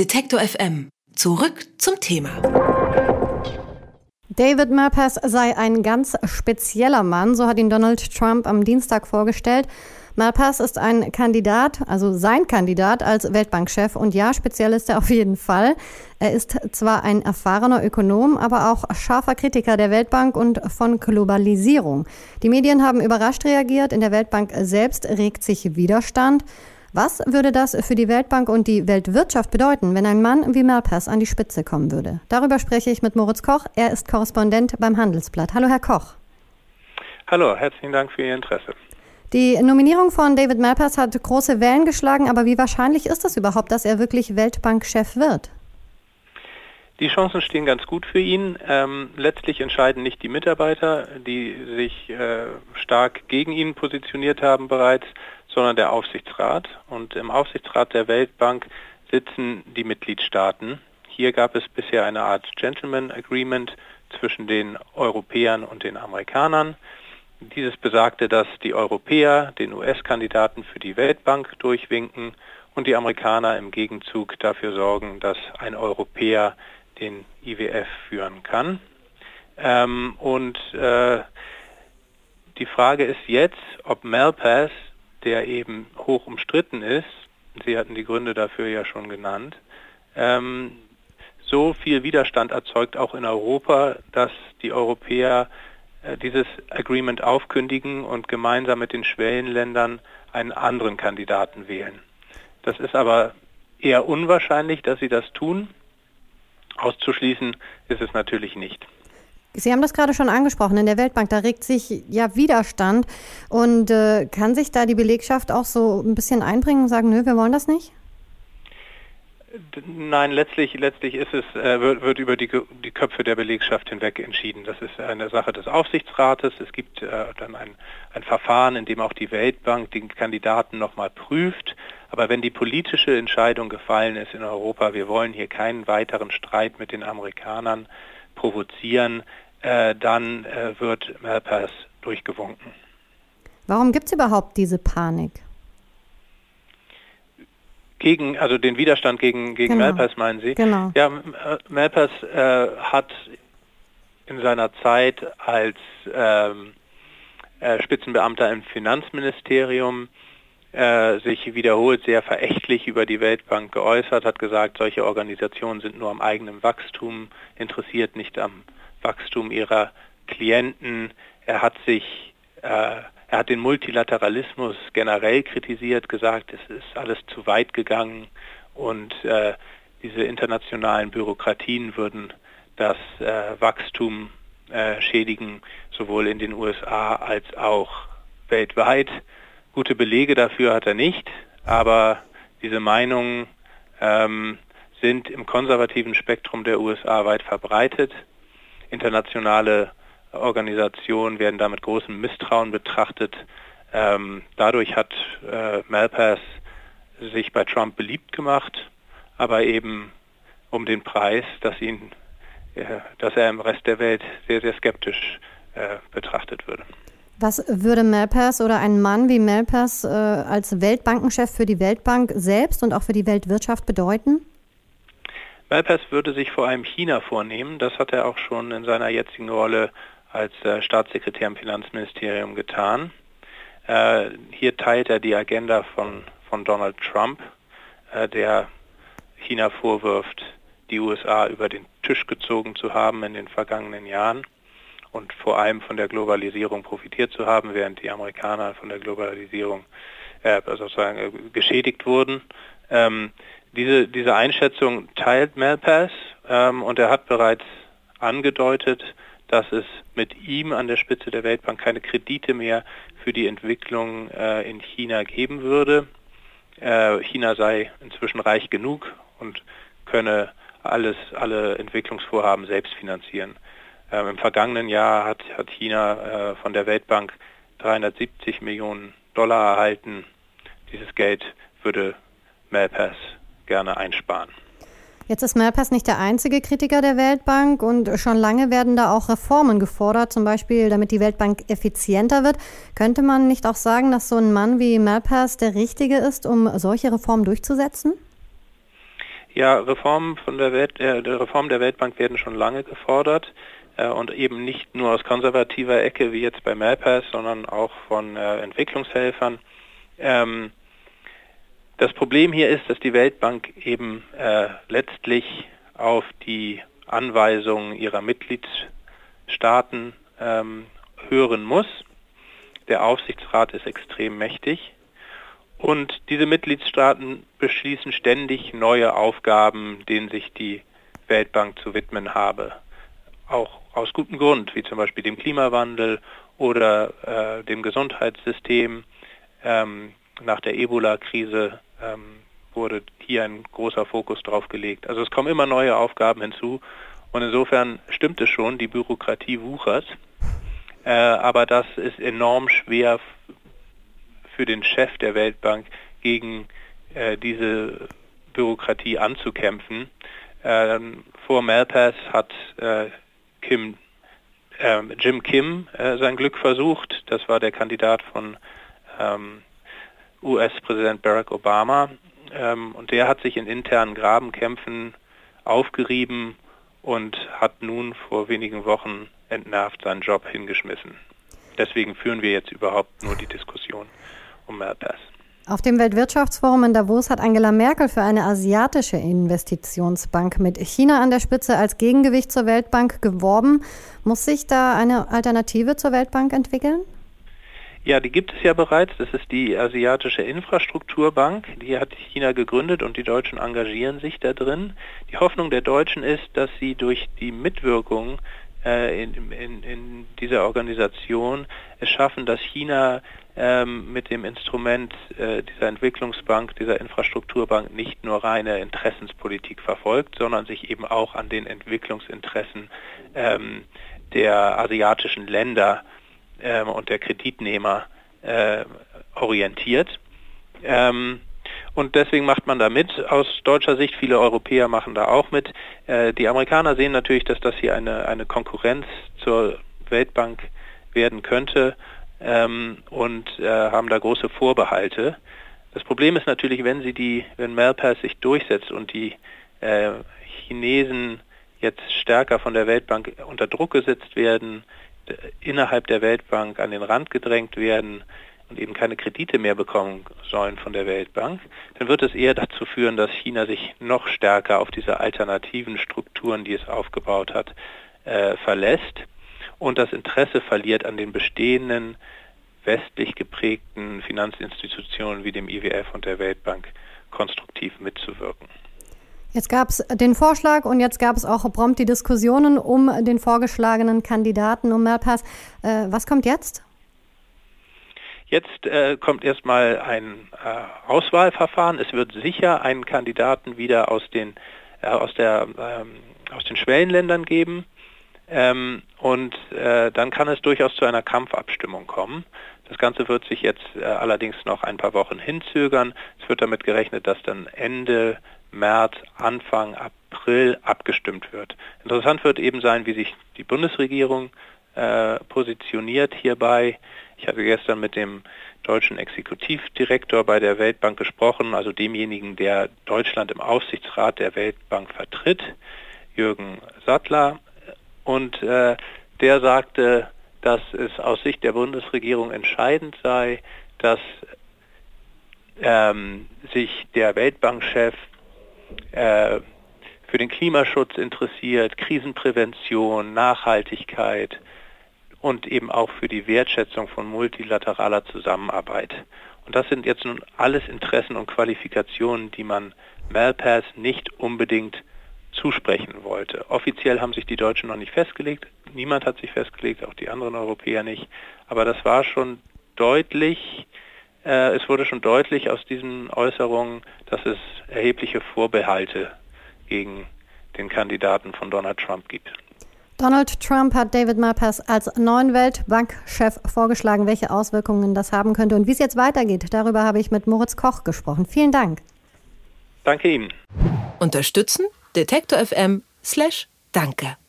Detektor FM. Zurück zum Thema. David Malpass sei ein ganz spezieller Mann, so hat ihn Donald Trump am Dienstag vorgestellt. Malpass ist ein Kandidat, also sein Kandidat als Weltbankchef. Und ja, speziell ist er auf jeden Fall. Er ist zwar ein erfahrener Ökonom, aber auch scharfer Kritiker der Weltbank und von Globalisierung. Die Medien haben überrascht reagiert. In der Weltbank selbst regt sich Widerstand. Was würde das für die Weltbank und die Weltwirtschaft bedeuten, wenn ein Mann wie Malpass an die Spitze kommen würde? Darüber spreche ich mit Moritz Koch. Er ist Korrespondent beim Handelsblatt. Hallo, Herr Koch. Hallo, herzlichen Dank für Ihr Interesse. Die Nominierung von David Malpass hat große Wellen geschlagen, aber wie wahrscheinlich ist es überhaupt, dass er wirklich Weltbankchef wird? Die Chancen stehen ganz gut für ihn. Ähm, letztlich entscheiden nicht die Mitarbeiter, die sich äh, stark gegen ihn positioniert haben bereits, sondern der Aufsichtsrat. Und im Aufsichtsrat der Weltbank sitzen die Mitgliedstaaten. Hier gab es bisher eine Art Gentleman Agreement zwischen den Europäern und den Amerikanern. Dieses besagte, dass die Europäer den US-Kandidaten für die Weltbank durchwinken und die Amerikaner im Gegenzug dafür sorgen, dass ein Europäer den IWF führen kann. Ähm, und äh, die Frage ist jetzt, ob Malpass, der eben hoch umstritten ist, Sie hatten die Gründe dafür ja schon genannt, ähm, so viel Widerstand erzeugt auch in Europa, dass die Europäer äh, dieses Agreement aufkündigen und gemeinsam mit den Schwellenländern einen anderen Kandidaten wählen. Das ist aber eher unwahrscheinlich, dass sie das tun. Auszuschließen ist es natürlich nicht. Sie haben das gerade schon angesprochen, in der Weltbank, da regt sich ja Widerstand. Und äh, kann sich da die Belegschaft auch so ein bisschen einbringen und sagen, nö, wir wollen das nicht? Nein, letztlich, letztlich ist es, äh, wird, wird, über die, die Köpfe der Belegschaft hinweg entschieden. Das ist eine Sache des Aufsichtsrates. Es gibt äh, dann ein, ein Verfahren, in dem auch die Weltbank den Kandidaten nochmal prüft. Aber wenn die politische Entscheidung gefallen ist in Europa, wir wollen hier keinen weiteren Streit mit den Amerikanern provozieren, äh, dann äh, wird Malpass durchgewunken. Warum gibt es überhaupt diese Panik? Gegen, also den Widerstand gegen, gegen genau. Malpass meinen Sie? Genau. Ja, Malpass äh, hat in seiner Zeit als ähm, äh, Spitzenbeamter im Finanzministerium äh, sich wiederholt sehr verächtlich über die Weltbank geäußert, hat gesagt, solche Organisationen sind nur am eigenen Wachstum interessiert, nicht am Wachstum ihrer Klienten. Er hat sich äh, er hat den Multilateralismus generell kritisiert, gesagt, es ist alles zu weit gegangen und äh, diese internationalen Bürokratien würden das äh, Wachstum äh, schädigen, sowohl in den USA als auch weltweit. Gute Belege dafür hat er nicht, aber diese Meinungen ähm, sind im konservativen Spektrum der USA weit verbreitet. Internationale Organisationen werden da mit großem Misstrauen betrachtet. Ähm, dadurch hat äh, Malpass sich bei Trump beliebt gemacht, aber eben um den Preis, dass ihn, äh, dass er im Rest der Welt sehr, sehr skeptisch äh, betrachtet würde. Was würde Malpass oder ein Mann wie Malpass äh, als Weltbankenchef für die Weltbank selbst und auch für die Weltwirtschaft bedeuten? Malpass würde sich vor allem China vornehmen. Das hat er auch schon in seiner jetzigen Rolle als äh, Staatssekretär im Finanzministerium getan. Äh, hier teilt er die Agenda von, von Donald Trump, äh, der China vorwirft, die USA über den Tisch gezogen zu haben in den vergangenen Jahren und vor allem von der Globalisierung profitiert zu haben, während die Amerikaner von der Globalisierung äh, sozusagen äh, geschädigt wurden. Ähm, diese, diese Einschätzung teilt Malpass ähm, und er hat bereits angedeutet, dass es mit ihm an der Spitze der Weltbank keine Kredite mehr für die Entwicklung äh, in China geben würde. Äh, China sei inzwischen reich genug und könne alles, alle Entwicklungsvorhaben selbst finanzieren. Ähm, Im vergangenen Jahr hat, hat China äh, von der Weltbank 370 Millionen Dollar erhalten. Dieses Geld würde Malpass gerne einsparen. Jetzt ist Malpass nicht der einzige Kritiker der Weltbank und schon lange werden da auch Reformen gefordert, zum Beispiel damit die Weltbank effizienter wird. Könnte man nicht auch sagen, dass so ein Mann wie Malpass der Richtige ist, um solche Reformen durchzusetzen? Ja, Reformen von der, Welt, äh, Reform der Weltbank werden schon lange gefordert und eben nicht nur aus konservativer Ecke wie jetzt bei Malpass, sondern auch von äh, Entwicklungshelfern. Ähm, das Problem hier ist, dass die Weltbank eben äh, letztlich auf die Anweisungen ihrer Mitgliedstaaten ähm, hören muss. Der Aufsichtsrat ist extrem mächtig und diese Mitgliedstaaten beschließen ständig neue Aufgaben, denen sich die Weltbank zu widmen habe. Auch aus gutem Grund, wie zum Beispiel dem Klimawandel oder äh, dem Gesundheitssystem. Ähm, nach der Ebola-Krise ähm, wurde hier ein großer Fokus drauf gelegt. Also es kommen immer neue Aufgaben hinzu und insofern stimmt es schon, die Bürokratie wuchert, äh, aber das ist enorm schwer für den Chef der Weltbank gegen äh, diese Bürokratie anzukämpfen. Ähm, vor Malpass hat äh, Kim, äh, Jim Kim äh, sein Glück versucht. Das war der Kandidat von ähm, US-Präsident Barack Obama. Ähm, und der hat sich in internen Grabenkämpfen aufgerieben und hat nun vor wenigen Wochen entnervt seinen Job hingeschmissen. Deswegen führen wir jetzt überhaupt nur die Diskussion um Malpass. Auf dem Weltwirtschaftsforum in Davos hat Angela Merkel für eine asiatische Investitionsbank mit China an der Spitze als Gegengewicht zur Weltbank geworben. Muss sich da eine Alternative zur Weltbank entwickeln? Ja, die gibt es ja bereits. Das ist die Asiatische Infrastrukturbank. Die hat China gegründet und die Deutschen engagieren sich da drin. Die Hoffnung der Deutschen ist, dass sie durch die Mitwirkung äh, in, in, in, dieser Organisation es schaffen, dass China ähm, mit dem Instrument äh, dieser Entwicklungsbank, dieser Infrastrukturbank nicht nur reine Interessenspolitik verfolgt, sondern sich eben auch an den Entwicklungsinteressen ähm, der asiatischen Länder ähm, und der Kreditnehmer äh, orientiert. Ähm, und deswegen macht man da mit. Aus deutscher Sicht, viele Europäer machen da auch mit. Äh, die Amerikaner sehen natürlich, dass das hier eine, eine Konkurrenz zur Weltbank werden könnte ähm, und äh, haben da große Vorbehalte. Das Problem ist natürlich, wenn sie die, wenn Malpass sich durchsetzt und die äh, Chinesen jetzt stärker von der Weltbank unter Druck gesetzt werden, innerhalb der Weltbank an den Rand gedrängt werden und eben keine Kredite mehr bekommen sollen von der Weltbank, dann wird es eher dazu führen, dass China sich noch stärker auf diese alternativen Strukturen, die es aufgebaut hat, äh, verlässt und das Interesse verliert an den bestehenden westlich geprägten Finanzinstitutionen wie dem IWF und der Weltbank konstruktiv mitzuwirken. Jetzt gab es den Vorschlag und jetzt gab es auch prompt die Diskussionen um den vorgeschlagenen Kandidaten um Malpass. Äh, was kommt jetzt? Jetzt äh, kommt erstmal ein äh, Auswahlverfahren. Es wird sicher einen Kandidaten wieder aus den, äh, aus der, ähm, aus den Schwellenländern geben. Ähm, und äh, dann kann es durchaus zu einer Kampfabstimmung kommen. Das Ganze wird sich jetzt äh, allerdings noch ein paar Wochen hinzögern. Es wird damit gerechnet, dass dann Ende März, Anfang April abgestimmt wird. Interessant wird eben sein, wie sich die Bundesregierung äh, positioniert hierbei. Ich hatte gestern mit dem deutschen Exekutivdirektor bei der Weltbank gesprochen, also demjenigen, der Deutschland im Aufsichtsrat der Weltbank vertritt, Jürgen Sattler. Und äh, der sagte, dass es aus Sicht der Bundesregierung entscheidend sei, dass ähm, sich der Weltbankchef äh, für den Klimaschutz interessiert, Krisenprävention, Nachhaltigkeit und eben auch für die Wertschätzung von multilateraler Zusammenarbeit. Und das sind jetzt nun alles Interessen und Qualifikationen, die man Malpass nicht unbedingt zusprechen wollte. Offiziell haben sich die Deutschen noch nicht festgelegt, niemand hat sich festgelegt, auch die anderen Europäer nicht, aber das war schon deutlich äh, es wurde schon deutlich aus diesen Äußerungen, dass es erhebliche Vorbehalte gegen den Kandidaten von Donald Trump gibt. Donald Trump hat David Malpass als neuen Weltbankchef vorgeschlagen, welche Auswirkungen das haben könnte und wie es jetzt weitergeht. Darüber habe ich mit Moritz Koch gesprochen. Vielen Dank. Danke Ihnen. Unterstützen Detektor FM slash Danke.